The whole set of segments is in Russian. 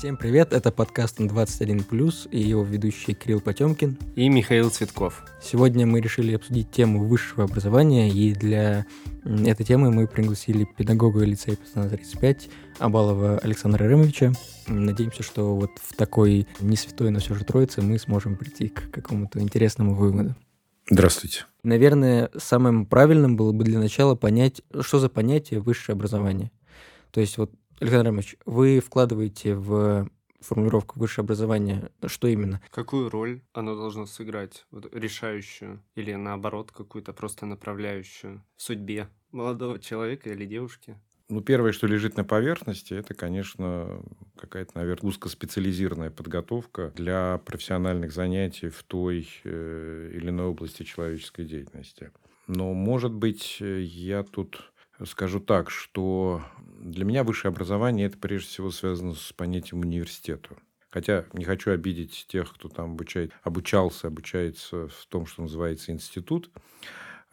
Всем привет, это подкаст «21+,» и его ведущий Кирилл Потемкин. И Михаил Цветков. Сегодня мы решили обсудить тему высшего образования, и для этой темы мы пригласили педагога лицея Пацана 35 Абалова Александра Ремовича. Надеемся, что вот в такой не святой, но все же троице мы сможем прийти к какому-то интересному выводу. Здравствуйте. Наверное, самым правильным было бы для начала понять, что за понятие высшее образование. То есть вот Александр Рамович, вы вкладываете в формулировку высшее образование, что именно? Какую роль оно должно сыграть? Вот, решающую или наоборот какую-то просто направляющую в судьбе молодого человека или девушки? Ну, первое, что лежит на поверхности, это, конечно, какая-то, наверное, узкоспециализированная подготовка для профессиональных занятий в той э, или иной области человеческой деятельности. Но, может быть, я тут скажу так, что для меня высшее образование это прежде всего связано с понятием университета. Хотя не хочу обидеть тех, кто там обучает, обучался, обучается в том, что называется институт.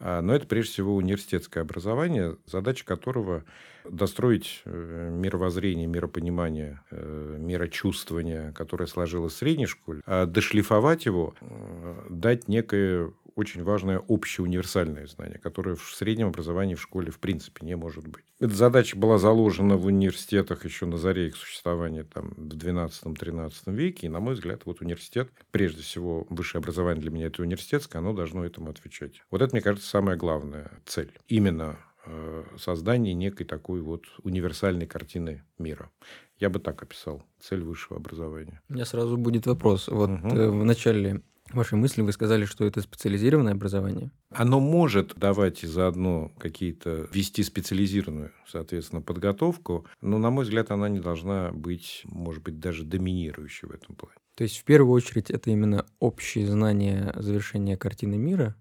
А, но это прежде всего университетское образование, задача которого достроить э, мировоззрение, миропонимание, э, мирочувствование, которое сложилось в средней школе, а дошлифовать его, э, дать некое очень важное общее универсальное знание, которое в среднем образовании в школе в принципе не может быть. Эта задача была заложена в университетах еще на заре их существования там, в 12-13 веке. И, на мой взгляд, вот университет, прежде всего, высшее образование для меня это университетское, оно должно этому отвечать. Вот это, мне кажется, самая главная цель. Именно э, создание некой такой вот универсальной картины мира. Я бы так описал цель высшего образования. У меня сразу будет вопрос. Вот угу. в начале вашей мысли вы сказали, что это специализированное образование? Оно может давать заодно какие-то, вести специализированную, соответственно, подготовку, но, на мой взгляд, она не должна быть, может быть, даже доминирующей в этом плане. То есть, в первую очередь, это именно общие знания завершения картины мира,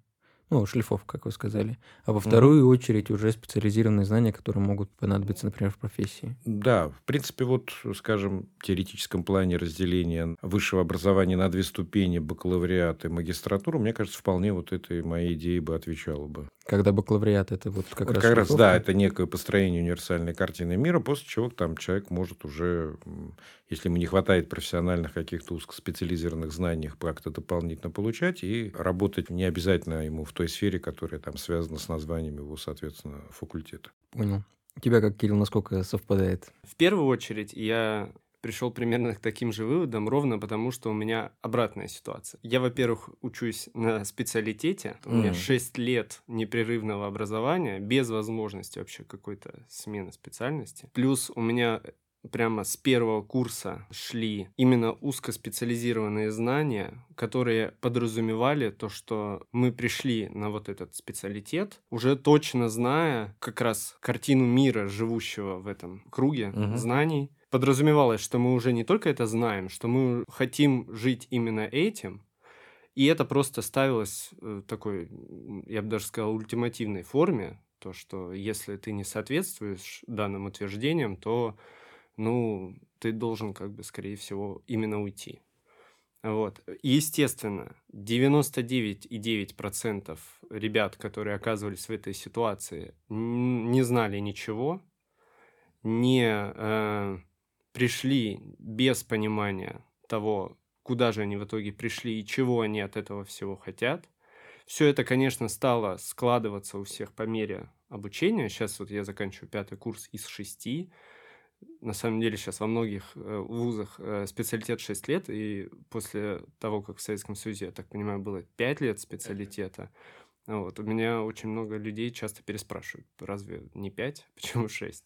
ну, шлифов, как вы сказали, а во вторую mm-hmm. очередь уже специализированные знания, которые могут понадобиться, например, в профессии. Да, в принципе, вот, скажем, в теоретическом плане разделения высшего образования на две ступени, бакалавриат и магистратуру, мне кажется, вполне вот этой моей идеи бы отвечало бы. Когда бакалавриат это вот как вот раз. Как раз, да, это некое построение универсальной картины мира, после чего там человек может уже, если ему не хватает профессиональных каких-то узкоспециализированных знаний, как-то дополнительно получать и работать не обязательно ему в той сфере, которая там связана с названием его, соответственно, факультета. Понял. У тебя как, Кирилл, насколько совпадает? В первую очередь я пришел примерно к таким же выводам, ровно потому, что у меня обратная ситуация. Я, во-первых, учусь на специалитете, у меня 6 лет непрерывного образования, без возможности вообще какой-то смены специальности. Плюс у меня прямо с первого курса шли именно узкоспециализированные знания, которые подразумевали то, что мы пришли на вот этот специалитет, уже точно зная как раз картину мира, живущего в этом круге угу. знаний, подразумевалось, что мы уже не только это знаем, что мы хотим жить именно этим, и это просто ставилось в такой, я бы даже сказал, ультимативной форме, то, что если ты не соответствуешь данным утверждениям, то, ну, ты должен, как бы, скорее всего, именно уйти. Вот. Естественно, 99,9% ребят, которые оказывались в этой ситуации, не знали ничего, не э, пришли без понимания того, куда же они в итоге пришли и чего они от этого всего хотят. Все это, конечно, стало складываться у всех по мере обучения. Сейчас вот я заканчиваю пятый курс из шести. На самом деле сейчас во многих э, вузах э, специалитет 6 лет, и после того, как в Советском Союзе, я так понимаю, было 5 лет специалитета, вот, у меня очень много людей часто переспрашивают, разве не 5, почему 6?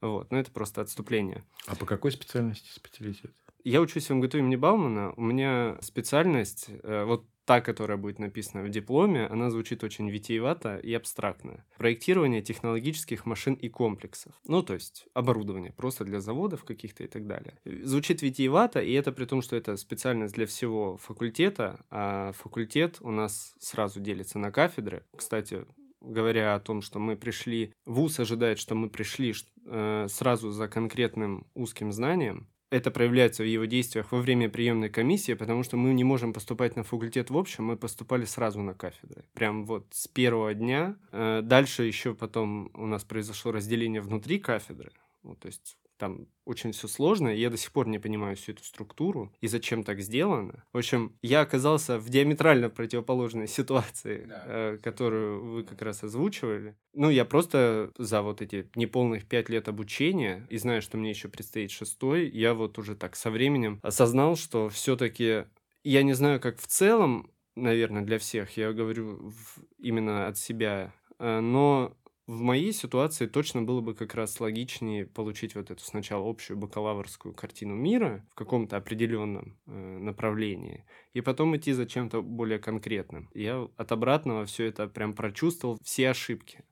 Вот, но это просто отступление. А по какой специальности специалитет? Я учусь в МГТУ имени Баумана. У меня специальность, э, вот та, которая будет написана в дипломе, она звучит очень витиевато и абстрактно. Проектирование технологических машин и комплексов. Ну, то есть оборудование просто для заводов каких-то и так далее. Звучит витиевато, и это при том, что это специальность для всего факультета, а факультет у нас сразу делится на кафедры. Кстати, говоря о том, что мы пришли, ВУЗ ожидает, что мы пришли э, сразу за конкретным узким знанием, это проявляется в его действиях во время приемной комиссии, потому что мы не можем поступать на факультет в общем, мы поступали сразу на кафедры. Прям вот с первого дня. Э, дальше еще потом у нас произошло разделение внутри кафедры. Вот, то есть там очень все сложно, и я до сих пор не понимаю всю эту структуру и зачем так сделано. В общем, я оказался в диаметрально противоположной ситуации, да. э, которую вы как раз озвучивали. Ну, я просто за вот эти неполных пять лет обучения, и знаю, что мне еще предстоит шестой, я вот уже так со временем осознал, что все-таки я не знаю, как в целом, наверное, для всех, я говорю именно от себя, э, но в моей ситуации точно было бы как раз логичнее получить вот эту сначала общую бакалаврскую картину мира в каком-то определенном э, направлении, и потом идти за чем-то более конкретным. Я от обратного все это прям прочувствовал, все ошибки.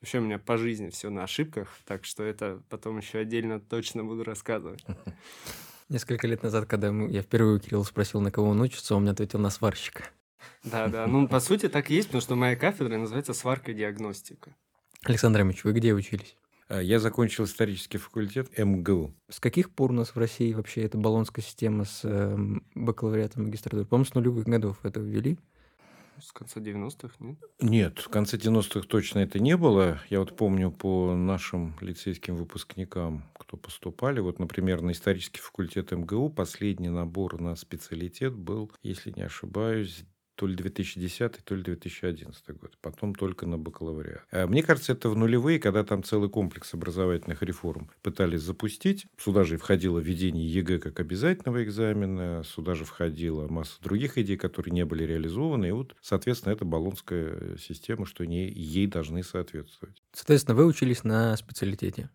Вообще у меня по жизни все на ошибках, так что это потом еще отдельно точно буду рассказывать. Несколько лет назад, когда я впервые у Кирилла спросил, на кого он учится, он мне ответил на сварщика. Да, да. Ну, по сути, так и есть, потому что моя кафедра называется сварка и диагностика. Александр Ильич, вы где учились? А, я закончил исторический факультет МГУ. С каких пор у нас в России вообще эта баллонская система с э, бакалавриатом магистратуры? По-моему, с нулевых годов это ввели. С конца 90-х, нет? Нет, в конце 90-х точно это не было. Я вот помню по нашим лицейским выпускникам, кто поступали, вот, например, на исторический факультет МГУ последний набор на специалитет был, если не ошибаюсь, то ли 2010, то ли 2011 год. Потом только на бакалавриат. А мне кажется, это в нулевые, когда там целый комплекс образовательных реформ пытались запустить. Сюда же входило введение ЕГЭ как обязательного экзамена, сюда же входила масса других идей, которые не были реализованы. И вот, соответственно, это Болонская система, что не, ей должны соответствовать. Соответственно, вы учились на специалитете?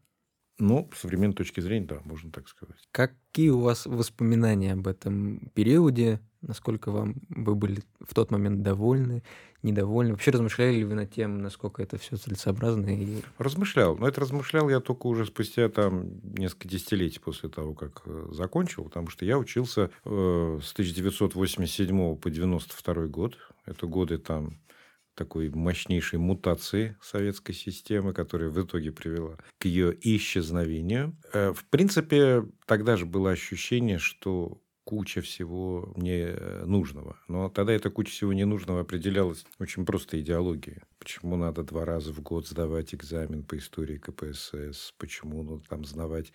Ну, с современной точки зрения, да, можно так сказать. Какие у вас воспоминания об этом периоде? Насколько вам вы были в тот момент довольны, недовольны? Вообще размышляли ли вы над тем, насколько это все целесообразно? И... Размышлял. Но это размышлял я только уже спустя там несколько десятилетий после того, как э, закончил, потому что я учился э, с 1987 по 92 год. Это годы там такой мощнейшей мутации советской системы, которая в итоге привела к ее исчезновению. Э, в принципе, тогда же было ощущение, что куча всего не нужного. Но тогда эта куча всего ненужного определялась очень просто идеологией. Почему надо два раза в год сдавать экзамен по истории КПСС, почему надо там сдавать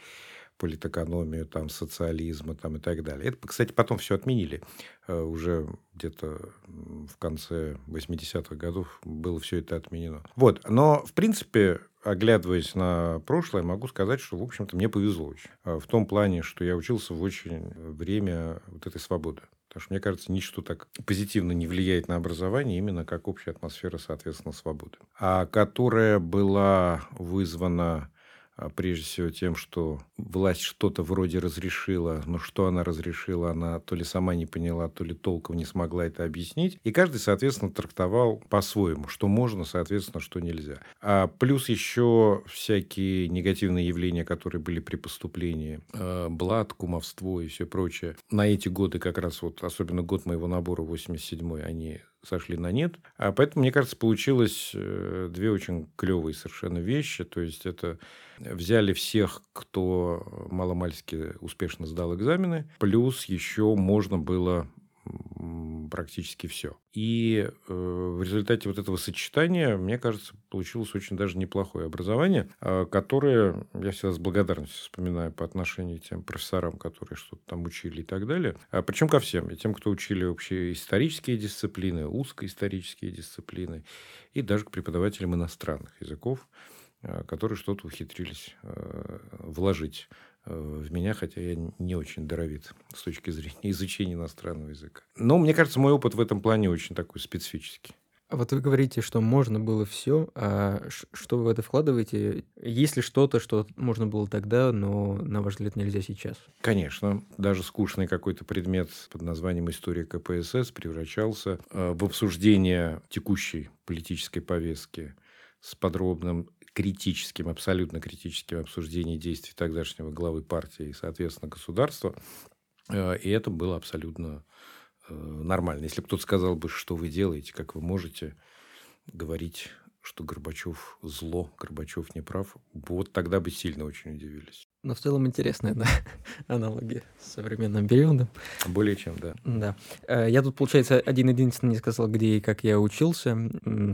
политэкономию, там, социализма там, и так далее. Это, кстати, потом все отменили. Э, уже где-то в конце 80-х годов было все это отменено. Вот. Но, в принципе, оглядываясь на прошлое, могу сказать, что, в общем-то, мне повезло очень. Э, в том плане, что я учился в очень время вот этой свободы. Потому что, мне кажется, ничто так позитивно не влияет на образование, именно как общая атмосфера, соответственно, свободы. А которая была вызвана а, прежде всего тем, что власть что-то вроде разрешила, но что она разрешила, она то ли сама не поняла, то ли толком не смогла это объяснить. И каждый, соответственно, трактовал по-своему, что можно, соответственно, что нельзя. А плюс еще всякие негативные явления, которые были при поступлении, э, блат, кумовство и все прочее. На эти годы как раз вот, особенно год моего набора 87-й, они сошли на нет. А поэтому, мне кажется, получилось э, две очень клевые совершенно вещи. То есть, это взяли всех, кто маломальски успешно сдал экзамены, плюс еще можно было практически все. И э, в результате вот этого сочетания, мне кажется, получилось очень даже неплохое образование, э, которое я всегда с благодарностью вспоминаю по отношению к тем профессорам, которые что-то там учили и так далее. А причем ко всем. И тем, кто учили вообще исторические дисциплины, узкоисторические дисциплины, и даже к преподавателям иностранных языков, э, которые что-то ухитрились э, вложить в меня, хотя я не очень даровит с точки зрения изучения иностранного языка. Но мне кажется, мой опыт в этом плане очень такой специфический. А вот вы говорите, что можно было все, а что вы в это вкладываете? Есть ли что-то, что можно было тогда, но, на ваш взгляд, нельзя сейчас? Конечно. Даже скучный какой-то предмет под названием «История КПСС» превращался э, в обсуждение текущей политической повестки с подробным критическим, абсолютно критическим обсуждением действий тогдашнего главы партии и, соответственно, государства. Э, и это было абсолютно э, нормально. Если кто-то сказал бы, что вы делаете, как вы можете говорить, что Горбачев зло, Горбачев не прав, вот тогда бы сильно очень удивились. Но в целом интересная, да, аналогия с современным периодом. Более чем, да. Да. Э, я тут, получается, один-единственный не сказал, где и как я учился.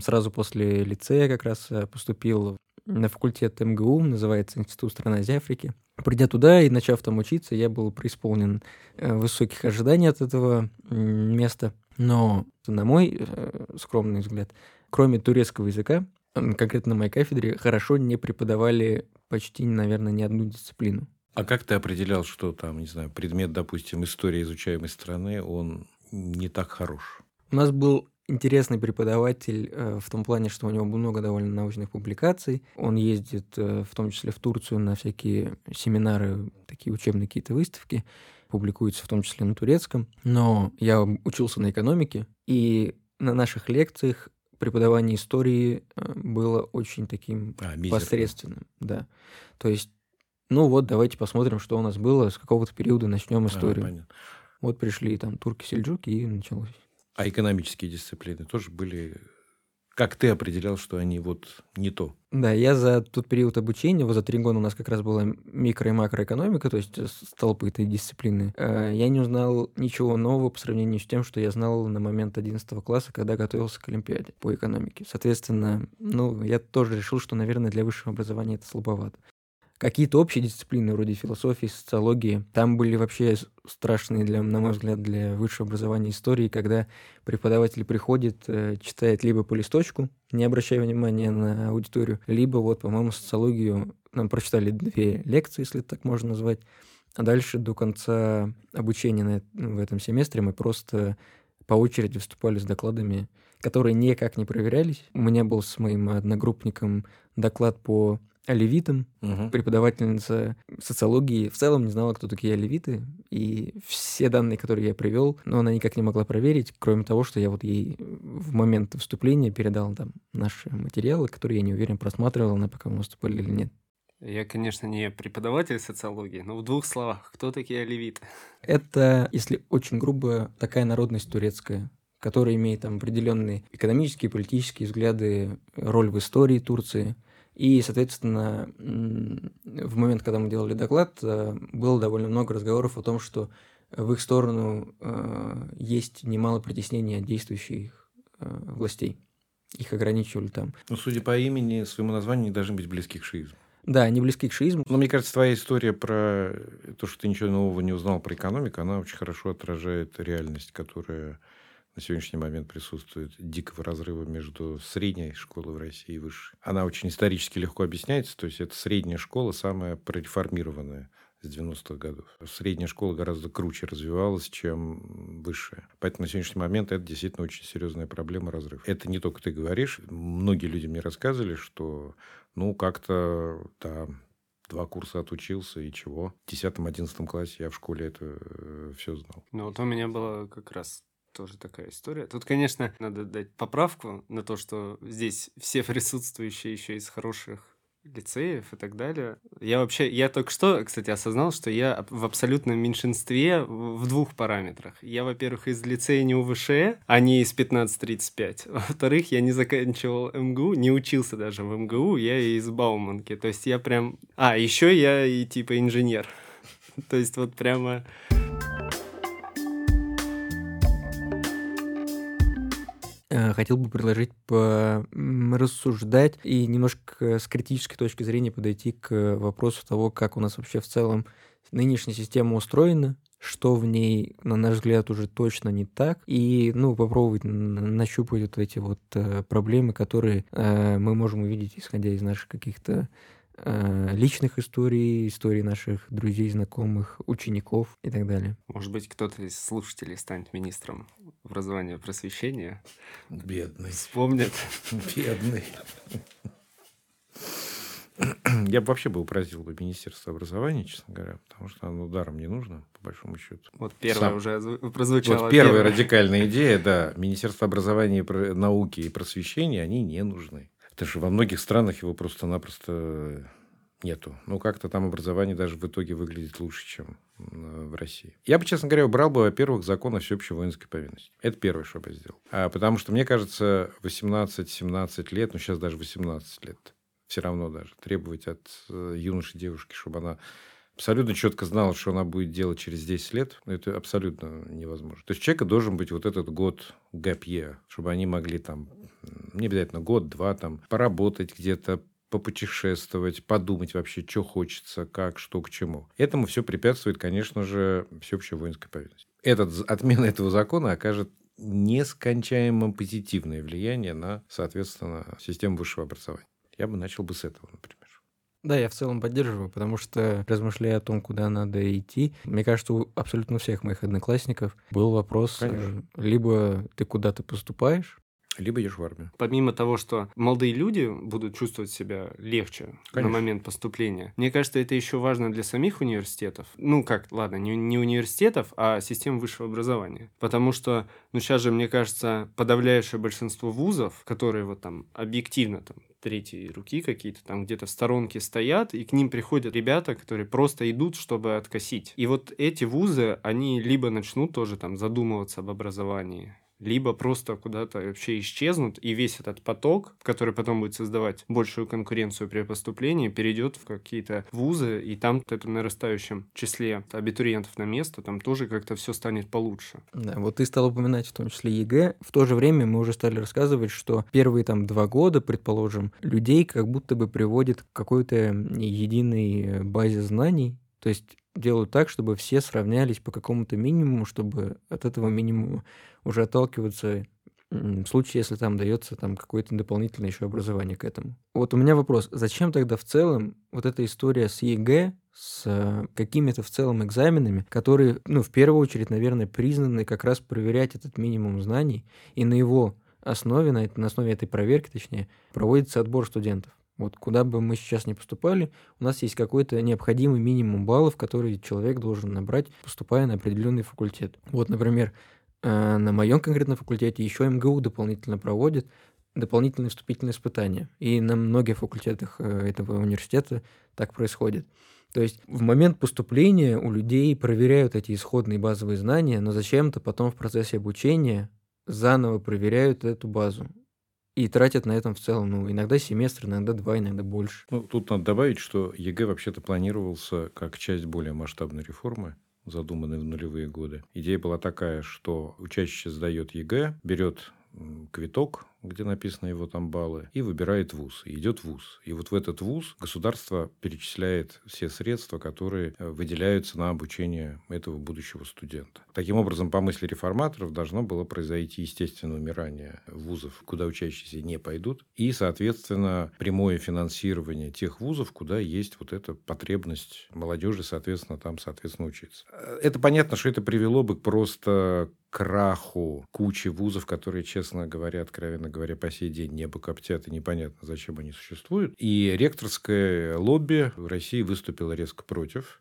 Сразу после лицея как раз поступил на факультет МГУ, называется Институт стран Азии Африки. Придя туда и начав там учиться, я был преисполнен э, высоких ожиданий от этого места. Но, на мой э, скромный взгляд, кроме турецкого языка, конкретно на моей кафедре, хорошо не преподавали почти, наверное, ни одну дисциплину. А как ты определял, что там, не знаю, предмет, допустим, история изучаемой страны, он не так хорош? У нас был интересный преподаватель э, в том плане, что у него много довольно научных публикаций. Он ездит э, в том числе в Турцию на всякие семинары, такие учебные какие-то выставки, публикуется в том числе на турецком. Но я учился на экономике, и на наших лекциях преподавание истории э, было очень таким а, посредственным. Да. То есть, ну вот, давайте посмотрим, что у нас было, с какого-то периода начнем а, историю. А, вот пришли там турки-сельджуки, и началось. А экономические дисциплины тоже были... Как ты определял, что они вот не то? Да, я за тот период обучения, вот за три года у нас как раз была микро- и макроэкономика, то есть столпы этой дисциплины. Э, я не узнал ничего нового по сравнению с тем, что я знал на момент 11 класса, когда готовился к Олимпиаде по экономике. Соответственно, ну, я тоже решил, что, наверное, для высшего образования это слабовато. Какие-то общие дисциплины, вроде философии, социологии, там были вообще страшные, для, на мой взгляд, для высшего образования истории, когда преподаватель приходит, э, читает либо по листочку, не обращая внимания на аудиторию, либо вот, по-моему, социологию нам прочитали две лекции, если так можно назвать, а дальше до конца обучения на, в этом семестре мы просто по очереди выступали с докладами, которые никак не проверялись. У меня был с моим одногруппником доклад по оливитом. Угу. Преподавательница социологии в целом не знала, кто такие оливиты. И все данные, которые я привел, но она никак не могла проверить, кроме того, что я вот ей в момент выступления передал там наши материалы, которые я не уверен, просматривал она, пока мы выступали или нет. Я, конечно, не преподаватель социологии, но в двух словах, кто такие оливиты? Это, если очень грубо, такая народность турецкая, которая имеет там определенные экономические, политические взгляды, роль в истории Турции – и, соответственно, в момент, когда мы делали доклад, э, было довольно много разговоров о том, что в их сторону э, есть немало притеснения действующих э, властей. Их ограничивали там. Ну, судя по имени, своему названию, они должны быть близки к шиизму. Да, они близки к шиизму. Но мне кажется, твоя история про то, что ты ничего нового не узнал про экономику, она очень хорошо отражает реальность, которая на сегодняшний момент присутствует дикого разрыва между средней школой в России и высшей. Она очень исторически легко объясняется, то есть это средняя школа самая прореформированная с 90-х годов. Средняя школа гораздо круче развивалась, чем высшая. Поэтому на сегодняшний момент это действительно очень серьезная проблема разрыв. Это не только ты говоришь. Многие люди мне рассказывали, что ну как-то там два курса отучился и чего. В 10-11 классе я в школе это э, все знал. Ну вот у меня было как раз тоже такая история. Тут, конечно, надо дать поправку на то, что здесь все присутствующие еще из хороших лицеев и так далее. Я вообще, я только что, кстати, осознал, что я в абсолютном меньшинстве в двух параметрах. Я, во-первых, из лицея не УВШ, а не из 1535. Во-вторых, я не заканчивал МГУ, не учился даже в МГУ, я из Бауманки. То есть я прям... А, еще я и типа инженер. То есть вот прямо... хотел бы предложить рассуждать и немножко с критической точки зрения подойти к вопросу того, как у нас вообще в целом нынешняя система устроена, что в ней, на наш взгляд, уже точно не так, и, ну, попробовать нащупать вот эти вот э, проблемы, которые э, мы можем увидеть, исходя из наших каких-то Э, личных историй, историй наших друзей, знакомых, учеников и так далее. Может быть, кто-то из слушателей станет министром образования и просвещения. Бедный. Вспомнит. Бедный. Я бы вообще бы упразднил бы Министерство образования, честно говоря, потому что оно даром не нужно, по большому счету. Вот первая Сам... уже прозвучала. Вот первая, первая радикальная идея, да. Министерство образования, науки и просвещения, они не нужны. Потому что во многих странах его просто-напросто нету. Ну, как-то там образование даже в итоге выглядит лучше, чем в России. Я бы, честно говоря, убрал бы, во-первых, закон о всеобщей воинской повинности. Это первое, что бы я сделал. А, потому что, мне кажется, 18-17 лет, ну, сейчас даже 18 лет, все равно даже требовать от э, юноши девушки, чтобы она абсолютно четко знала, что она будет делать через 10 лет, это абсолютно невозможно. То есть, человека должен быть вот этот год гапье, чтобы они могли там не обязательно год-два, там, поработать где-то, попутешествовать, подумать вообще, что хочется, как, что, к чему. Этому все препятствует, конечно же, всеобщая воинская повинность. Этот, отмена этого закона окажет нескончаемо позитивное влияние на, соответственно, систему высшего образования. Я бы начал бы с этого, например. Да, я в целом поддерживаю, потому что, размышляя о том, куда надо идти, мне кажется, у абсолютно всех моих одноклассников был вопрос, э, Конечно. либо ты куда-то поступаешь, либо идешь в армию. Помимо того, что молодые люди будут чувствовать себя легче Конечно. на момент поступления, мне кажется, это еще важно для самих университетов. Ну как, ладно, не, не университетов, а систем высшего образования. Потому что, ну сейчас же, мне кажется, подавляющее большинство вузов, которые вот там объективно там третьей руки какие-то там где-то в сторонке стоят, и к ним приходят ребята, которые просто идут, чтобы откосить. И вот эти вузы, они либо начнут тоже там задумываться об образовании, либо просто куда-то вообще исчезнут, и весь этот поток, который потом будет создавать большую конкуренцию при поступлении, перейдет в какие-то вузы, и там в этом нарастающем числе абитуриентов на место, там тоже как-то все станет получше. Да, вот ты стал упоминать в том числе ЕГЭ. В то же время мы уже стали рассказывать, что первые там два года, предположим, людей как будто бы приводит к какой-то единой базе знаний, то есть делают так, чтобы все сравнялись по какому-то минимуму, чтобы от этого минимума уже отталкиваться в случае, если там дается там какое-то дополнительное еще образование к этому. Вот у меня вопрос, зачем тогда в целом вот эта история с ЕГЭ, с э, какими-то в целом экзаменами, которые, ну, в первую очередь, наверное, признаны как раз проверять этот минимум знаний, и на его основе, на, на основе этой проверки, точнее, проводится отбор студентов. Вот куда бы мы сейчас не поступали, у нас есть какой-то необходимый минимум баллов, который человек должен набрать, поступая на определенный факультет. Вот, например, э, на моем конкретном факультете еще МГУ дополнительно проводит дополнительные вступительные испытания. И на многих факультетах э, этого университета так происходит. То есть в момент поступления у людей проверяют эти исходные базовые знания, но зачем-то потом в процессе обучения заново проверяют эту базу и тратят на этом в целом, ну, иногда семестр, иногда два, иногда больше. Ну, тут надо добавить, что ЕГЭ вообще-то планировался как часть более масштабной реформы, задуманной в нулевые годы. Идея была такая, что учащийся сдает ЕГЭ, берет квиток где написаны его там баллы, и выбирает вуз, и идет вуз. И вот в этот вуз государство перечисляет все средства, которые э, выделяются на обучение этого будущего студента. Таким образом, по мысли реформаторов, должно было произойти естественное умирание вузов, куда учащиеся не пойдут, и, соответственно, прямое финансирование тех вузов, куда есть вот эта потребность молодежи, соответственно, там, соответственно, учиться. Э, это понятно, что это привело бы просто краху кучи вузов, которые, честно говоря, откровенно говоря, по сей день небо коптят, и непонятно, зачем они существуют. И ректорское лобби в России выступило резко против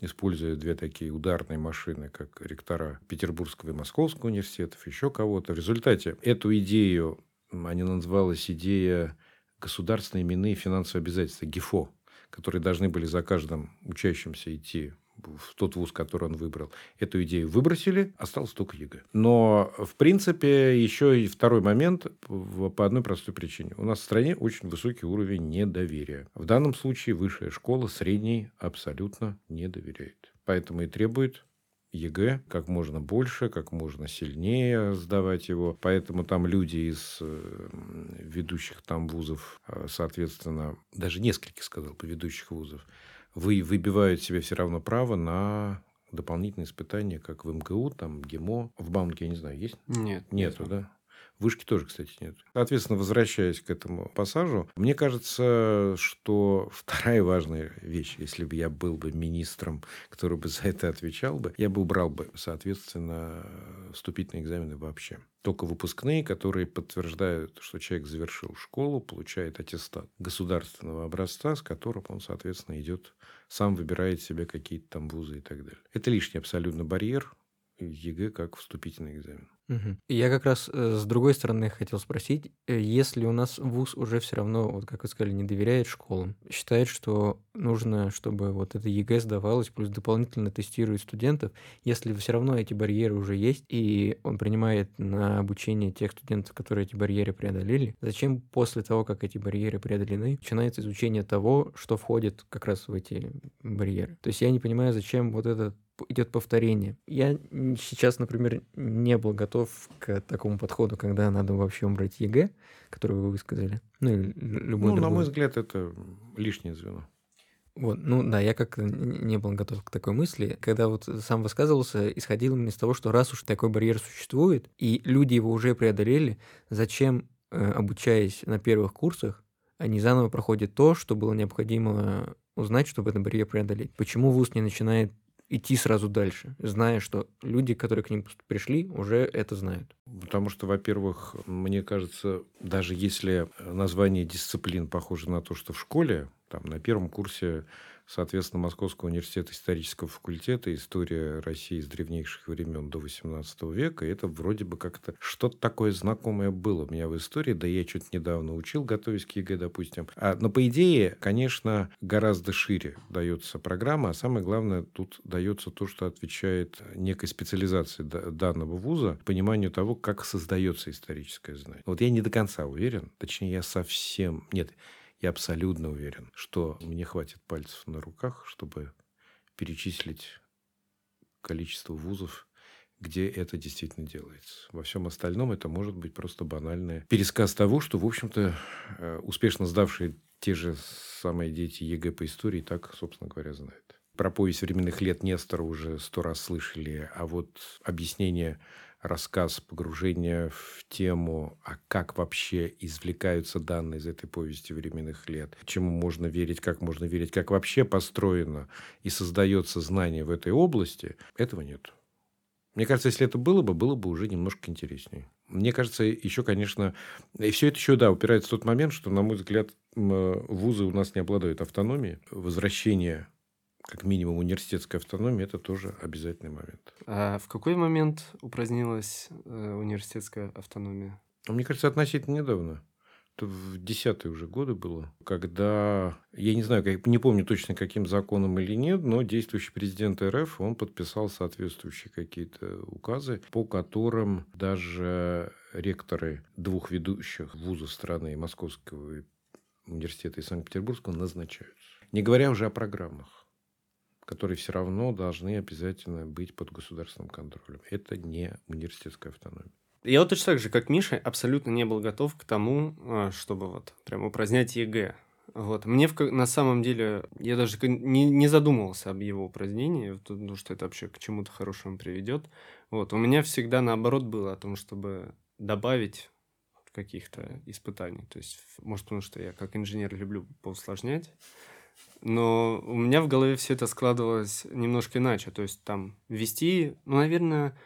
используя две такие ударные машины, как ректора Петербургского и Московского университетов, еще кого-то. В результате эту идею, они называлась идея государственные именные финансовые обязательства, ГИФО, которые должны были за каждым учащимся идти в тот вуз, который он выбрал. Эту идею выбросили, осталось только ЕГЭ. Но, в принципе, еще и второй момент по одной простой причине. У нас в стране очень высокий уровень недоверия. В данном случае высшая школа средней абсолютно не доверяет. Поэтому и требует ЕГЭ как можно больше, как можно сильнее сдавать его. Поэтому там люди из ведущих там вузов, э, соответственно, даже нескольких, сказал бы, ведущих вузов, вы выбивают себе все равно право на дополнительные испытания, как в МГУ, там, ГИМО. В Бауманке, я не знаю, есть? Нет. Нету, нет. да? Вышки тоже, кстати, нет. Соответственно, возвращаясь к этому пассажу, мне кажется, что вторая важная вещь, если бы я был бы министром, который бы за это отвечал бы, я бы убрал бы, соответственно, вступительные экзамены вообще. Только выпускные, которые подтверждают, что человек завершил школу, получает аттестат государственного образца, с которым он, соответственно, идет, сам выбирает себе какие-то там вузы и так далее. Это лишний абсолютно барьер, ЕГЭ как вступительный экзамен. Угу. Я как раз э, с другой стороны хотел спросить, э, если у нас ВУЗ уже все равно, вот как вы сказали, не доверяет школам, считает, что нужно, чтобы вот это ЕГЭ сдавалось, плюс дополнительно тестирует студентов, если все равно эти барьеры уже есть, и он принимает на обучение тех студентов, которые эти барьеры преодолели, зачем после того, как эти барьеры преодолены, начинается изучение того, что входит как раз в эти барьеры? То есть я не понимаю, зачем вот этот идет повторение. Я сейчас, например, не был готов к такому подходу, когда надо вообще убрать ЕГЭ, который вы высказали. Ну, или любой Ну, другой. на мой взгляд, это лишнее звено. Вот, ну да, я как не был готов к такой мысли. Когда вот сам высказывался, исходил именно из того, что раз уж такой барьер существует, и люди его уже преодолели, зачем, э, обучаясь на первых курсах, они заново проходят то, что было необходимо узнать, чтобы этот барьер преодолеть? Почему ВУЗ не начинает идти сразу дальше, зная, что люди, которые к ним пришли, уже это знают? Потому что, во-первых, мне кажется, даже если название дисциплин похоже на то, что в школе, там на первом курсе соответственно, Московского университета исторического факультета «История России с древнейших времен до XVIII века». И это вроде бы как-то что-то такое знакомое было у меня в истории, да я что-то недавно учил, готовясь к ЕГЭ, допустим. А, но по идее, конечно, гораздо шире дается программа, а самое главное, тут дается то, что отвечает некой специализации данного вуза, пониманию того, как создается историческое знание. Вот я не до конца уверен, точнее, я совсем... Нет, я абсолютно уверен, что мне хватит пальцев на руках, чтобы перечислить количество вузов, где это действительно делается. Во всем остальном это может быть просто банальный пересказ того, что, в общем-то, э, успешно сдавшие те же самые дети ЕГЭ по истории так, собственно говоря, знают. Про повесть временных лет Нестора уже сто раз слышали, а вот объяснение рассказ, погружение в тему, а как вообще извлекаются данные из этой повести временных лет, чему можно верить, как можно верить, как вообще построено и создается знание в этой области, этого нет. Мне кажется, если это было бы, было бы уже немножко интереснее. Мне кажется, еще, конечно, и все это еще, да, упирается в тот момент, что, на мой взгляд, вузы у нас не обладают автономией. Возвращение как минимум университетской автономии, это тоже обязательный момент. А в какой момент упразднилась э, университетская автономия? Ну, мне кажется, относительно недавно. Это в десятые уже годы было, когда, я не знаю, как, не помню точно, каким законом или нет, но действующий президент РФ, он подписал соответствующие какие-то указы, по которым даже ректоры двух ведущих вузов страны, Московского университета и Санкт-Петербургского, назначаются. Не говоря уже о программах которые все равно должны обязательно быть под государственным контролем. Это не университетская автономия. Я вот точно так же, как Миша, абсолютно не был готов к тому, а, чтобы вот прям упразднять ЕГЭ. Вот. Мне в, на самом деле, я даже не, не задумывался об его упразднении, потому что это вообще к чему-то хорошему приведет. Вот. У меня всегда наоборот было о том, чтобы добавить каких-то испытаний. То есть, может, потому что я как инженер люблю поусложнять. Но у меня в голове все это складывалось немножко иначе. То есть там вести, ну, наверное,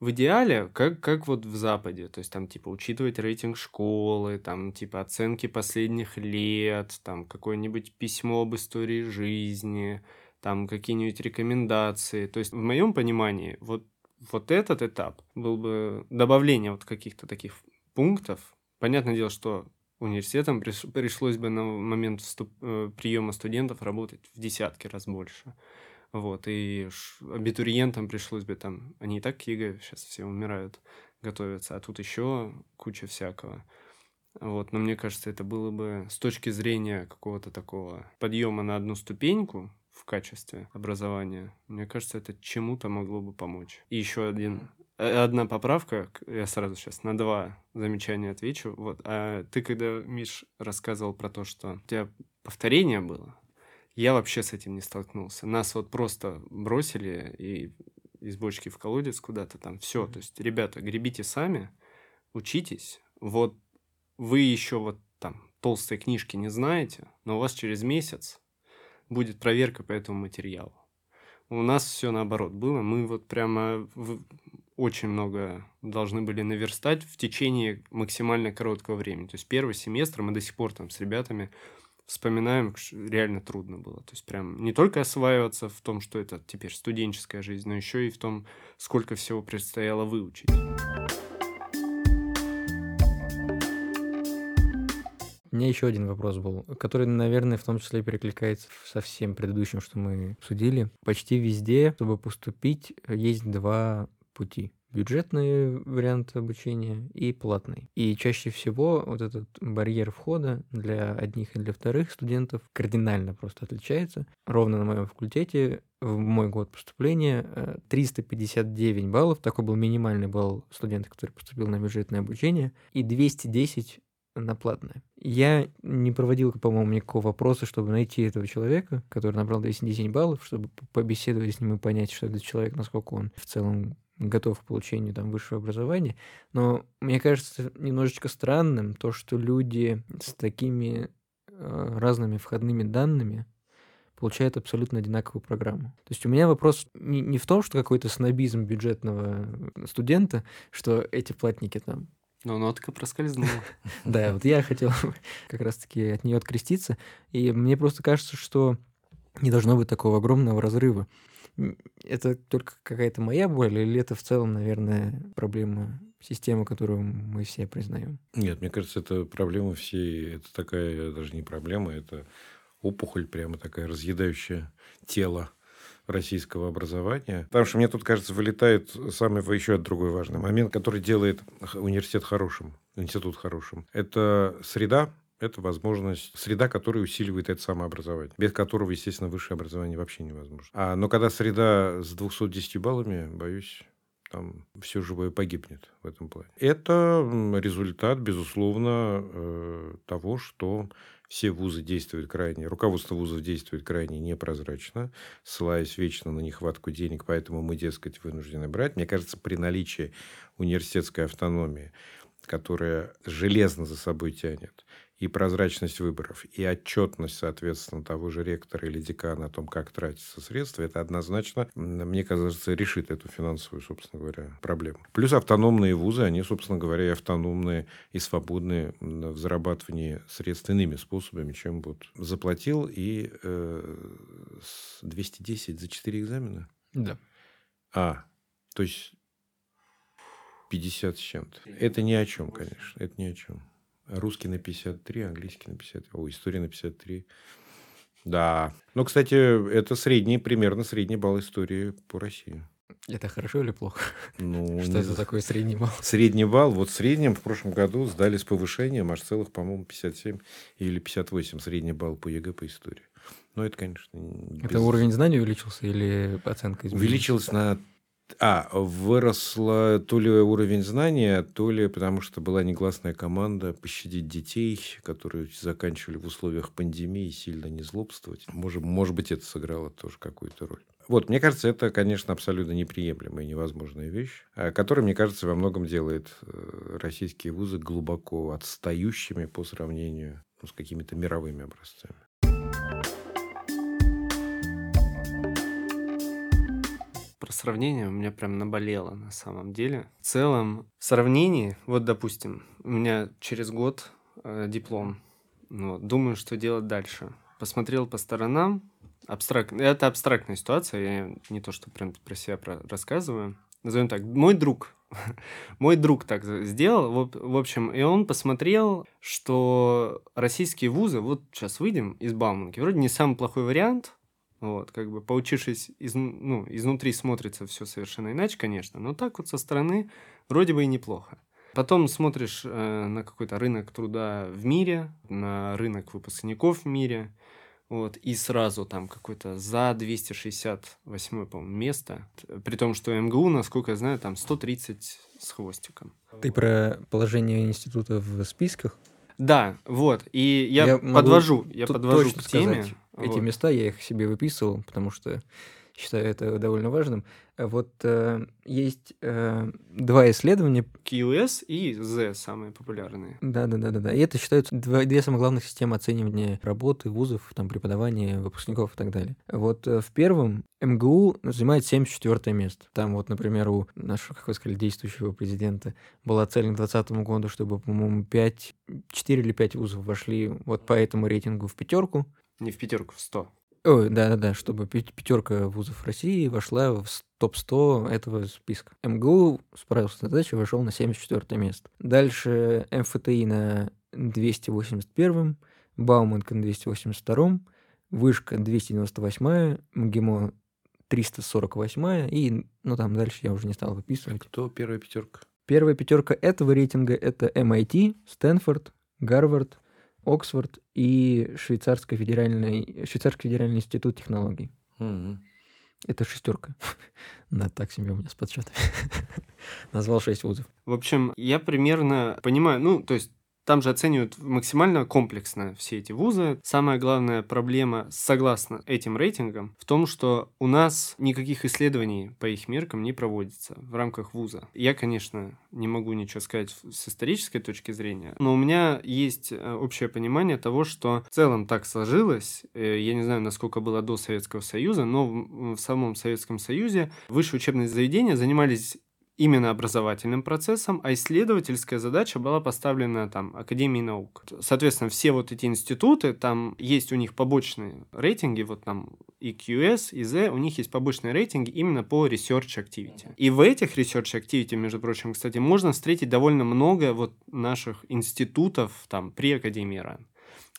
в идеале, как, как вот в Западе, то есть там типа учитывать рейтинг школы, там типа оценки последних лет, там какое-нибудь письмо об истории жизни, там какие-нибудь рекомендации. То есть в моем понимании вот, вот этот этап был бы добавление вот каких-то таких пунктов. Понятное дело, что университетам пришлось бы на момент вступ... Э, приема студентов работать в десятки раз больше. Вот, и абитуриентам пришлось бы там, они и так к ЕГЭ сейчас все умирают, готовятся, а тут еще куча всякого. Вот, но мне кажется, это было бы с точки зрения какого-то такого подъема на одну ступеньку в качестве образования, мне кажется, это чему-то могло бы помочь. И еще один одна поправка, я сразу сейчас на два замечания отвечу. Вот. А ты, когда, Миш, рассказывал про то, что у тебя повторение было, я вообще с этим не столкнулся. Нас вот просто бросили и из бочки в колодец куда-то там. Все, то есть, ребята, гребите сами, учитесь. Вот вы еще вот там толстые книжки не знаете, но у вас через месяц будет проверка по этому материалу. У нас все наоборот было. Мы вот прямо очень много должны были наверстать в течение максимально короткого времени. То есть первый семестр мы до сих пор там с ребятами вспоминаем, реально трудно было. То есть прям не только осваиваться в том, что это теперь студенческая жизнь, но еще и в том, сколько всего предстояло выучить. У меня еще один вопрос был, который, наверное, в том числе перекликается со всем предыдущим, что мы обсудили. Почти везде, чтобы поступить, есть два пути. бюджетный вариант обучения и платный. И чаще всего вот этот барьер входа для одних и для вторых студентов кардинально просто отличается. Ровно на моем факультете в мой год поступления 359 э, баллов, такой был минимальный балл студента, который поступил на бюджетное обучение, и 210 на платное. Я не проводил, по-моему, никакого вопроса, чтобы найти этого человека, который набрал 210 баллов, чтобы побеседовать с ним и понять, что это человек, насколько он в целом готов к получению там, высшего образования. Но мне кажется немножечко странным то, что люди с такими э, разными входными данными получают абсолютно одинаковую программу. То есть у меня вопрос не, не в том, что какой-то снобизм бюджетного студента, что эти платники там но нотка проскользнула. Да, вот я хотел как раз-таки от нее откреститься. И мне просто кажется, что не должно быть такого огромного разрыва. Это только какая-то моя боль, или это в целом, наверное, проблема системы, которую мы все признаем? Нет, мне кажется, это проблема всей, это такая даже не проблема, это опухоль прямо такая разъедающая тело российского образования. Потому что мне тут, кажется, вылетает самый еще другой важный момент, который делает университет хорошим, институт хорошим. Это среда, это возможность, среда, которая усиливает это самообразование, без которого, естественно, высшее образование вообще невозможно. А, но когда среда с 210 баллами, боюсь, там все живое погибнет в этом плане. Это результат, безусловно, э, того, что все вузы действуют крайне, руководство вузов действует крайне непрозрачно, ссылаясь вечно на нехватку денег, поэтому мы, дескать, вынуждены брать. Мне кажется, при наличии университетской автономии, которая железно за собой тянет, и прозрачность выборов, и отчетность, соответственно, того же ректора или декана о том, как тратятся средства, это однозначно, мне кажется, решит эту финансовую, собственно говоря, проблему. Плюс автономные вузы, они, собственно говоря, и автономные, и свободные в зарабатывании средств иными способами, чем вот заплатил и э, 210 за 4 экзамена? Да. А, то есть 50 с чем-то. Это ни о чем, конечно. Это ни о чем. Русский на 53, английский на 53. О, история на 53. Да. Ну, кстати, это средний, примерно средний балл истории по России. Это хорошо или плохо? Ну, что это такое средний балл? Средний балл. Вот в среднем в прошлом году сдали с повышением аж целых, по-моему, 57 или 58 средний балл по ЕГЭ по истории. Но это, конечно... Без... Это уровень знаний увеличился или оценка изменилась? Увеличилась на а, выросла то ли уровень знания, то ли потому что была негласная команда пощадить детей, которые заканчивали в условиях пандемии, сильно не злобствовать. Может, может быть, это сыграло тоже какую-то роль. Вот, мне кажется, это, конечно, абсолютно неприемлемая и невозможная вещь, а, которая, мне кажется, во многом делает э, российские вузы глубоко отстающими по сравнению ну, с какими-то мировыми образцами. Про сравнение у меня прям наболело на самом деле. В целом, в сравнении, вот, допустим, у меня через год э, диплом. Вот, думаю, что делать дальше. Посмотрел по сторонам. Абстракт... Это абстрактная ситуация, я не то, что прям про себя про... рассказываю. Назовем так, мой друг, мой друг так сделал, в общем, и он посмотрел, что российские вузы, вот сейчас выйдем из Бауманки, вроде не самый плохой вариант, вот, как бы поучившись из, ну, изнутри смотрится все совершенно иначе, конечно, но так вот со стороны вроде бы и неплохо. Потом смотришь э, на какой-то рынок труда в мире, на рынок выпускников в мире, вот, и сразу там какой-то за 268, по-моему, место. При том, что МГУ, насколько я знаю, там 130 с хвостиком. Ты про положение института в списках? Да, вот. И я, я подвожу, я подвожу к теме. Сказать. Эти вот. места я их себе выписывал, потому что считаю это довольно важным. Вот э, есть э, два исследования. QS и Z самые популярные. Да, да, да, да, да. И это считаются два, две самые главных системы оценивания работы вузов, там преподавания, выпускников и так далее. Вот э, в первом МГУ занимает 74 место. Там вот, например, у нашего, как вы сказали, действующего президента была цель к 2020 году, чтобы, по-моему, 5, 4 или 5 вузов вошли вот по этому рейтингу в пятерку. Не в пятерку, в сто. Ой, да-да-да, чтобы пятерка вузов России вошла в топ-100 этого списка. МГУ справился с задачей, вошел на 74 место. Дальше МФТИ на 281, Бауманка на 282, Вышка 298, МГИМО 348 и, ну, там дальше я уже не стал выписывать. Кто первая пятерка? Первая пятерка этого рейтинга — это MIT, Стэнфорд, Гарвард, Оксфорд и Швейцарский федеральный, Швейцарский федеральный институт технологий. Это шестерка. Да, так себе у меня с подсчетами. Назвал шесть вузов. В общем, я примерно понимаю, ну, то есть там же оценивают максимально комплексно все эти вузы. Самая главная проблема, согласно этим рейтингам, в том, что у нас никаких исследований по их меркам не проводится в рамках вуза. Я, конечно, не могу ничего сказать с исторической точки зрения, но у меня есть э, общее понимание того, что в целом так сложилось. Э, Я не знаю, насколько было до Советского Союза, но в в самом Советском Союзе высшие учебные заведения занимались именно образовательным процессом, а исследовательская задача была поставлена там Академией наук. Соответственно, все вот эти институты, там есть у них побочные рейтинги, вот там и QS, и Z, у них есть побочные рейтинги именно по research activity. И в этих research activity, между прочим, кстати, можно встретить довольно много вот наших институтов там при Академии РАН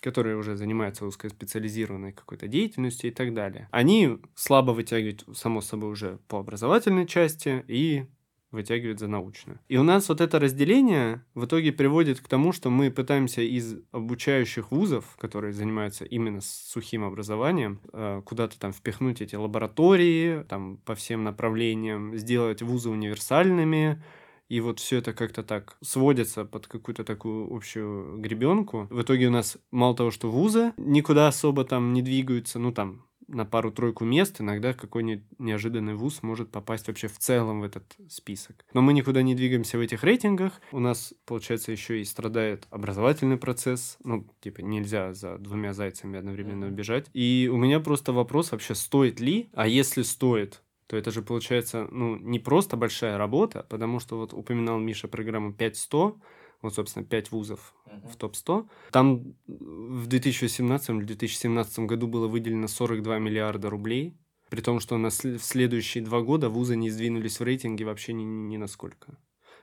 которые уже занимаются узкоспециализированной какой-то деятельностью и так далее. Они слабо вытягивают, само собой, уже по образовательной части и вытягивают за научную. И у нас вот это разделение в итоге приводит к тому, что мы пытаемся из обучающих вузов, которые занимаются именно сухим образованием, э, куда-то там впихнуть эти лаборатории, там по всем направлениям, сделать вузы универсальными, и вот все это как-то так сводится под какую-то такую общую гребенку. В итоге у нас мало того, что вузы никуда особо там не двигаются, ну там на пару-тройку мест, иногда какой-нибудь неожиданный вуз может попасть вообще в целом в этот список. Но мы никуда не двигаемся в этих рейтингах. У нас, получается, еще и страдает образовательный процесс. Ну, типа, нельзя за двумя зайцами одновременно убежать. И у меня просто вопрос вообще, стоит ли? А если стоит, то это же получается, ну, не просто большая работа, потому что вот упоминал Миша программу 5100, вот, собственно, 5 вузов в топ-100. Там в 2017 или 2017 году было выделено 42 миллиарда рублей, при том, что на в следующие два года вузы не сдвинулись в рейтинге вообще ни, ни насколько.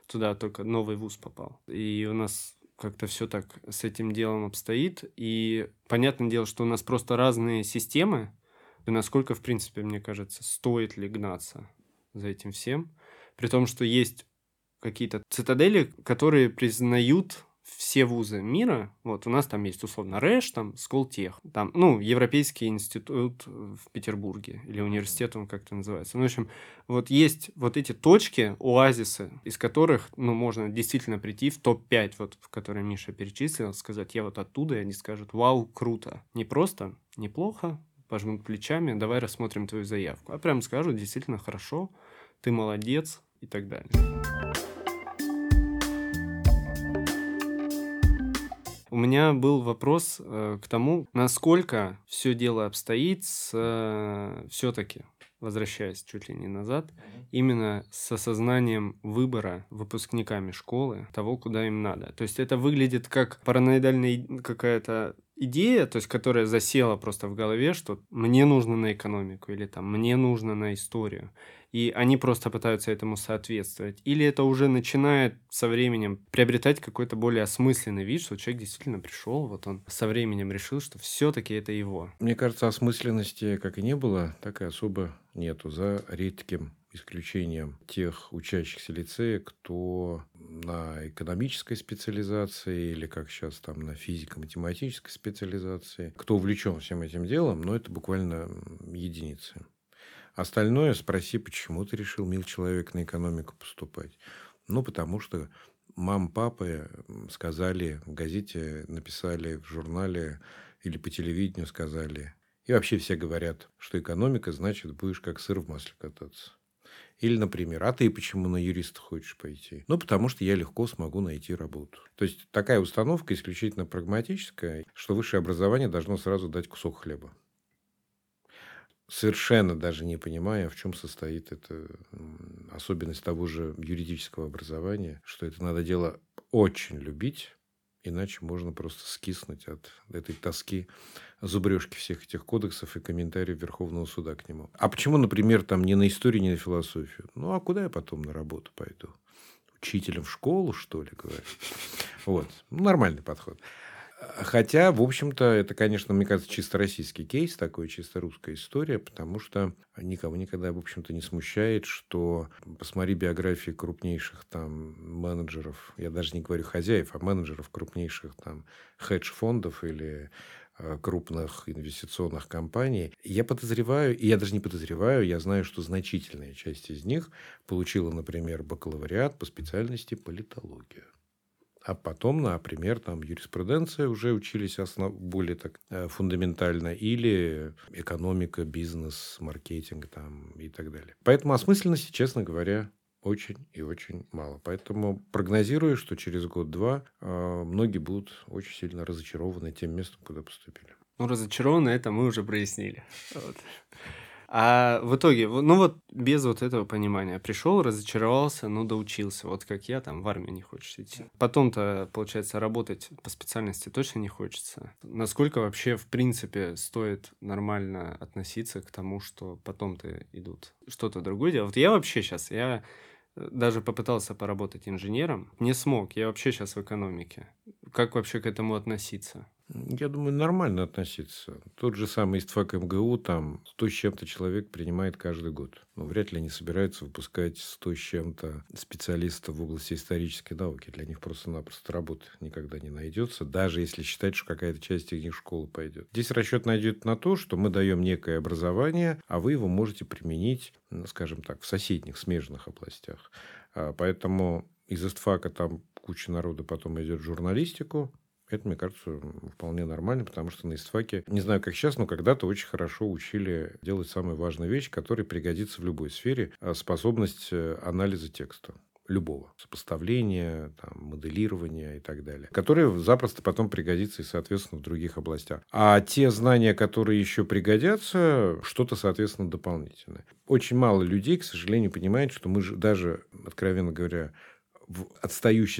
Туда только новый вуз попал. И у нас как-то все так с этим делом обстоит. И понятное дело, что у нас просто разные системы, и насколько, в принципе, мне кажется, стоит ли гнаться за этим всем. При том, что есть какие-то цитадели, которые признают все вузы мира. Вот у нас там есть условно РЭШ, там Сколтех, там, ну, Европейский институт в Петербурге или университет, он как-то называется. Ну, в общем, вот есть вот эти точки, оазисы, из которых, ну, можно действительно прийти в топ-5, вот, в которые Миша перечислил, сказать, я вот оттуда, и они скажут, вау, круто. Не просто, неплохо, пожмут плечами, давай рассмотрим твою заявку. А прям скажут, действительно хорошо, ты молодец и так далее. У меня был вопрос э, к тому, насколько все дело обстоит с э, все-таки, возвращаясь чуть ли не назад, именно с осознанием выбора выпускниками школы того, куда им надо. То есть это выглядит как параноидальная какая-то идея, то есть которая засела просто в голове, что мне нужно на экономику или там мне нужно на историю. И они просто пытаются этому соответствовать. Или это уже начинает со временем приобретать какой-то более осмысленный вид, что человек действительно пришел, вот он со временем решил, что все-таки это его. Мне кажется, осмысленности как и не было, так и особо нету, за редким исключением тех учащихся лицея, кто на экономической специализации или, как сейчас, там, на физико-математической специализации, кто увлечен всем этим делом, но это буквально единицы. Остальное спроси, почему ты решил, мил человек, на экономику поступать. Ну, потому что мам, папы м, сказали в газете, написали в журнале или по телевидению сказали. И вообще все говорят, что экономика значит будешь как сыр в масле кататься. Или, например, а ты почему на юриста хочешь пойти? Ну, потому что я легко смогу найти работу. То есть такая установка исключительно прагматическая, что высшее образование должно сразу дать кусок хлеба. Совершенно даже не понимая, в чем состоит эта особенность того же юридического образования, что это надо дело очень любить, иначе можно просто скиснуть от этой тоски зубрежки всех этих кодексов и комментариев Верховного суда к нему. А почему, например, там не на историю, не на философию? Ну, а куда я потом на работу пойду? Учителем в школу, что ли, говорю? Вот. Нормальный подход. Хотя, в общем-то, это, конечно, мне кажется, чисто российский кейс, такой чисто русская история, потому что никого никогда, в общем-то, не смущает, что посмотри биографии крупнейших там менеджеров, я даже не говорю хозяев, а менеджеров крупнейших там хедж-фондов или э, крупных инвестиционных компаний. Я подозреваю, и я даже не подозреваю, я знаю, что значительная часть из них получила, например, бакалавриат по специальности политология а потом, например, там юриспруденция уже учились основ... более так э, фундаментально, или экономика, бизнес, маркетинг там и так далее. Поэтому осмысленности, честно говоря, очень и очень мало. Поэтому прогнозирую, что через год-два э, многие будут очень сильно разочарованы тем местом, куда поступили. Ну, разочарованы, это мы уже прояснили. Вот. А в итоге, ну вот без вот этого понимания пришел, разочаровался, ну доучился, вот как я там в армию не хочешь идти. Потом-то, получается, работать по специальности точно не хочется. Насколько вообще, в принципе, стоит нормально относиться к тому, что потом-то идут что-то другое делать? Вот я вообще сейчас, я э, даже попытался поработать инженером, не смог, я вообще сейчас в экономике. Как вообще к этому относиться? Я думаю, нормально относиться. Тот же самый ИСТФАК МГУ, там 100 с чем-то человек принимает каждый год. Но вряд ли они собираются выпускать 100 с чем-то специалистов в области исторической науки. Для них просто-напросто работы никогда не найдется, даже если считать, что какая-то часть из школу пойдет. Здесь расчет найдет на то, что мы даем некое образование, а вы его можете применить, ну, скажем так, в соседних, смежных областях. А, поэтому из ИСТФАКа там куча народа потом идет в журналистику, это, мне кажется, вполне нормально, потому что на истфаке, не знаю, как сейчас, но когда-то очень хорошо учили делать самую важную вещь, которая пригодится в любой сфере, а способность э, анализа текста любого сопоставления, там, моделирования и так далее, которые запросто потом пригодится и, соответственно, в других областях. А те знания, которые еще пригодятся, что-то, соответственно, дополнительное. Очень мало людей, к сожалению, понимают, что мы же даже, откровенно говоря, в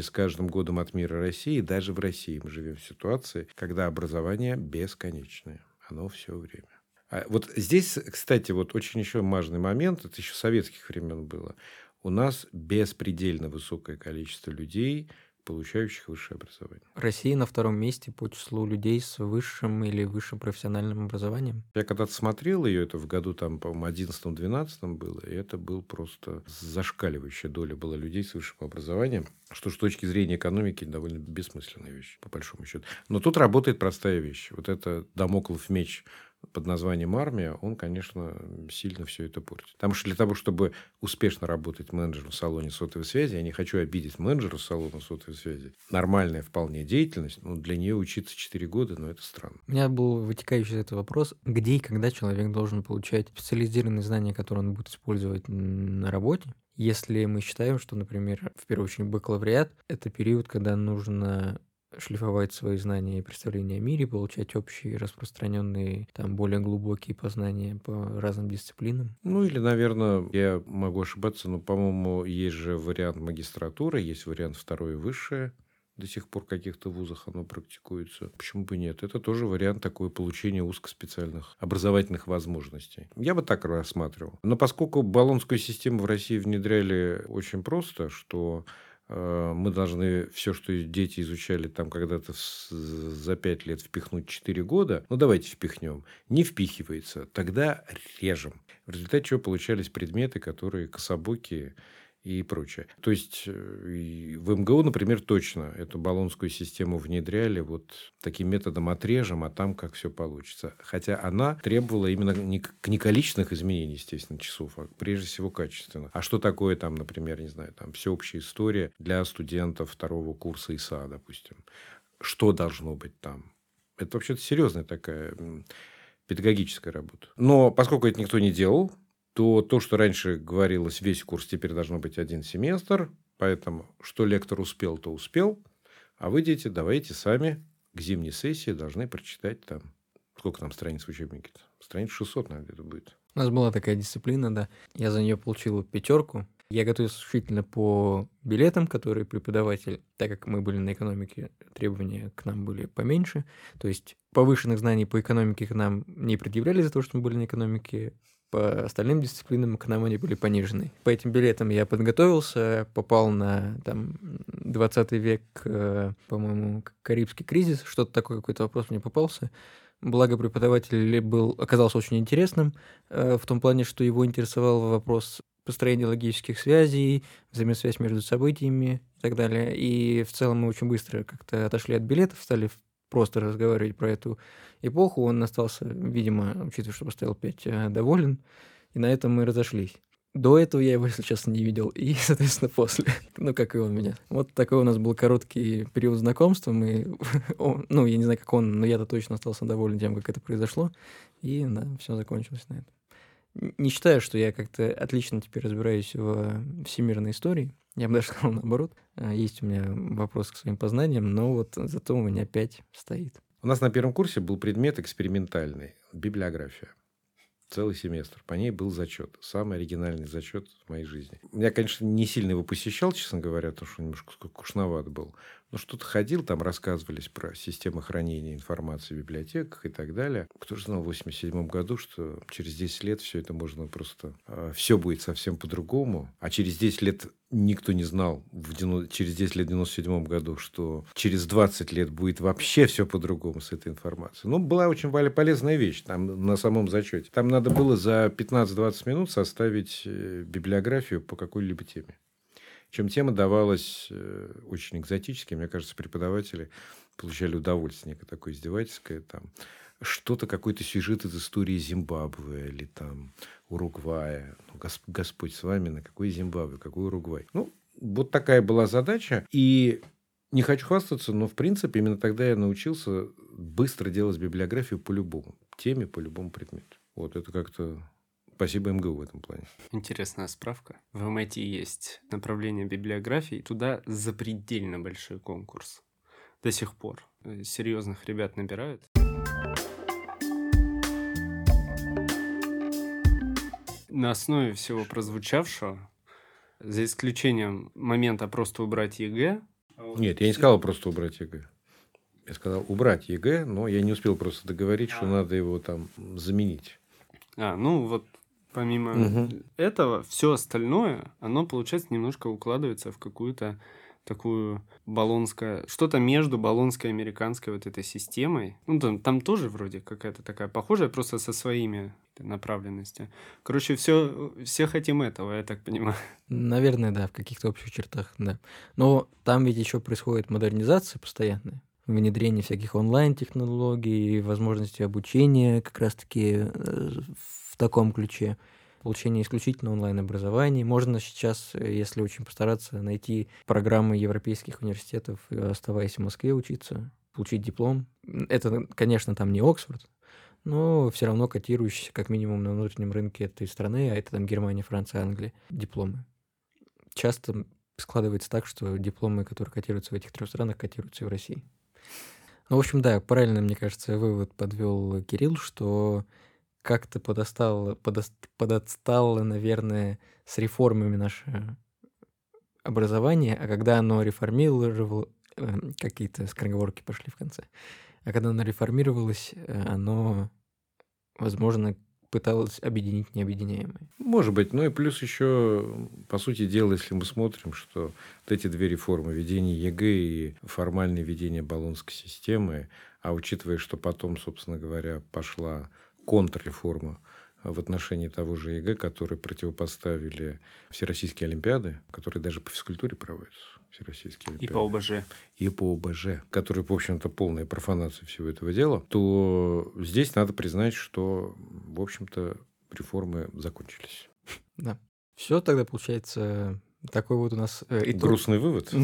с каждым годом от мира России, даже в России мы живем в ситуации, когда образование бесконечное. Оно все время. А вот здесь, кстати, вот очень еще важный момент, это еще советских времен было. У нас беспредельно высокое количество людей – получающих высшее образование. Россия на втором месте по числу людей с высшим или высшим профессиональным образованием. Я когда-то смотрел ее, это в году, там, по-моему, 11-12 было, и это был просто зашкаливающая доля была людей с высшим образованием, что с точки зрения экономики довольно бессмысленная вещь, по большому счету. Но тут работает простая вещь. Вот это домоклов меч под названием армия, он, конечно, сильно все это портит. Потому что для того, чтобы успешно работать менеджером в салоне сотовой связи, я не хочу обидеть менеджера в салоне сотовой связи. Нормальная вполне деятельность, но для нее учиться 4 года, ну, это странно. У меня был вытекающий из этого вопрос, где и когда человек должен получать специализированные знания, которые он будет использовать на работе, если мы считаем, что, например, в первую очередь бакалавриат — это период, когда нужно шлифовать свои знания и представления о мире, получать общие распространенные, там, более глубокие познания по разным дисциплинам. Ну, или, наверное, я могу ошибаться, но, по-моему, есть же вариант магистратуры, есть вариант второе высшее, до сих пор в каких-то вузах оно практикуется. Почему бы нет? Это тоже вариант такой получения узкоспециальных образовательных возможностей. Я бы так рассматривал. Но поскольку баллонскую систему в России внедряли очень просто, что мы должны все, что дети изучали там когда-то за пять лет впихнуть 4 года, ну давайте впихнем, не впихивается, тогда режем. В результате чего получались предметы, которые кособокие, и прочее. То есть э, в МГУ, например, точно эту баллонскую систему внедряли вот таким методом отрежем, а там как все получится. Хотя она требовала именно не, не количественных изменений, естественно, часов, а прежде всего качественно. А что такое там, например, не знаю, там всеобщая история для студентов второго курса ИСА, допустим. Что должно быть там? Это вообще-то серьезная такая педагогическая работа. Но поскольку это никто не делал, то то, что раньше говорилось, весь курс теперь должно быть один семестр, поэтому что лектор успел, то успел, а вы, дети, давайте сами к зимней сессии должны прочитать там, сколько там страниц в учебнике -то? Страниц 600, наверное, где-то будет. У нас была такая дисциплина, да. Я за нее получил пятерку. Я готовился исключительно по билетам, которые преподаватель, так как мы были на экономике, требования к нам были поменьше. То есть повышенных знаний по экономике к нам не предъявляли за то, что мы были на экономике по остальным дисциплинам к нам они были понижены. По этим билетам я подготовился, попал на там, 20 век, э, по-моему, Карибский кризис, что-то такое, какой-то вопрос мне попался. Благо преподаватель был, оказался очень интересным, э, в том плане, что его интересовал вопрос построения логических связей, взаимосвязь между событиями и так далее. И в целом мы очень быстро как-то отошли от билетов, стали просто разговаривать про эту эпоху. Он остался, видимо, учитывая, что поставил 5, э, доволен. И на этом мы разошлись. До этого я его, если честно, не видел. И, соответственно, после. Ну, как и он меня. Вот такой у нас был короткий период знакомства. Мы, ну, я не знаю, как он, но я-то точно остался доволен тем, как это произошло. И, да, все закончилось на этом. Не считаю, что я как-то отлично теперь разбираюсь в всемирной истории. Я бы даже сказал наоборот. А, есть у меня вопрос к своим познаниям, но вот зато у меня пять стоит. У нас на первом курсе был предмет экспериментальный – библиография целый семестр. По ней был зачет. Самый оригинальный зачет в моей жизни. Я, конечно, не сильно его посещал, честно говоря, потому что немножко скучноват был. Но что-то ходил, там рассказывались про системы хранения информации в библиотеках и так далее. Кто же знал в 87 году, что через 10 лет все это можно просто... Э, все будет совсем по-другому. А через 10 лет никто не знал в, через 10 лет в 97 году, что через 20 лет будет вообще все по-другому с этой информацией. Ну, была очень Валя, полезная вещь там на самом зачете. Там надо было за 15-20 минут составить э, библиографию по какой-либо теме. Чем тема давалась э, очень экзотически, мне кажется, преподаватели получали удовольствие некое такое издевательское, там, что-то, какой-то сюжет из истории Зимбабве или там Уругвая. Ну, Господь с вами, на какой Зимбабве, какой Уругвай. Ну, вот такая была задача. И не хочу хвастаться, но, в принципе, именно тогда я научился быстро делать библиографию по любому теме, по любому предмету. Вот это как-то Спасибо МГУ в этом плане. Интересная справка. В MIT есть направление библиографии, туда запредельно большой конкурс. До сих пор. Э, серьезных ребят набирают. На основе всего прозвучавшего, за исключением момента просто убрать ЕГЭ. Нет, я не сказал просто убрать ЕГЭ. Я сказал убрать ЕГЭ, но я не успел просто договорить, что а. надо его там заменить. А, ну вот помимо угу. этого, все остальное, оно, получается, немножко укладывается в какую-то такую баллонское, что-то между баллонской и американской вот этой системой. Ну, там, там тоже вроде какая-то такая похожая, просто со своими направленностями. Короче, все, все хотим этого, я так понимаю. Наверное, да, в каких-то общих чертах, да. Но там ведь еще происходит модернизация постоянная внедрение всяких онлайн-технологий, возможности обучения как раз-таки э, в таком ключе получение исключительно онлайн-образования. Можно сейчас, если очень постараться, найти программы европейских университетов, оставаясь в Москве учиться, получить диплом. Это, конечно, там не Оксфорд, но все равно котирующийся как минимум на внутреннем рынке этой страны, а это там Германия, Франция, Англия, дипломы. Часто складывается так, что дипломы, которые котируются в этих трех странах, котируются и в России. Ну, в общем, да, правильно, мне кажется, вывод подвел Кирилл, что как-то подостало, подост, подотстало, наверное, с реформами наше образование, а когда оно реформировало, э, какие-то скороговорки пошли в конце, а когда оно реформировалось, э, оно, возможно, пыталось объединить необъединяемое. Может быть. Ну и плюс еще, по сути дела, если мы смотрим, что вот эти две реформы, введение ЕГЭ и формальное введение болонской системы, а учитывая, что потом, собственно говоря, пошла контрреформа в отношении того же ЕГЭ, которые противопоставили Всероссийские Олимпиады, которые даже по физкультуре проводятся. Всероссийские Олимпиады. И по ОБЖ. И по ОБЖ, которые, в общем-то, полная профанация всего этого дела, то здесь надо признать, что, в общем-то, реформы закончились. Да. Все тогда, получается, такой вот у нас э, итог. Грустный вывод.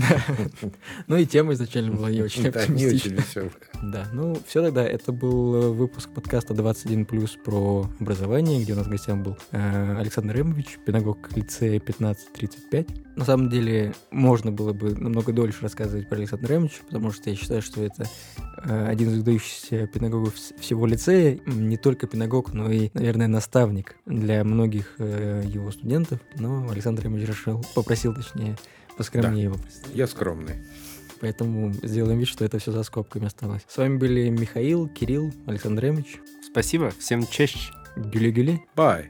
Ну и тема изначально была не очень оптимистичная. Да, ну все тогда. Это был э, выпуск подкаста 21+, про образование, где у нас в гостях был э, Александр Ремович, педагог лицея 1535. На самом деле, можно было бы намного дольше рассказывать про Александра Ремовича, потому что я считаю, что это один из выдающихся педагогов всего лицея. Не только педагог, но и, наверное, наставник для многих его студентов. Но Александр Ремович решил попросить попросил, точнее, поскромнее да. его. Я скромный. Поэтому сделаем вид, что это все за скобками осталось. С вами были Михаил, Кирилл, Александр Ремович. Спасибо, всем честь. Гюли-гюли. Bye.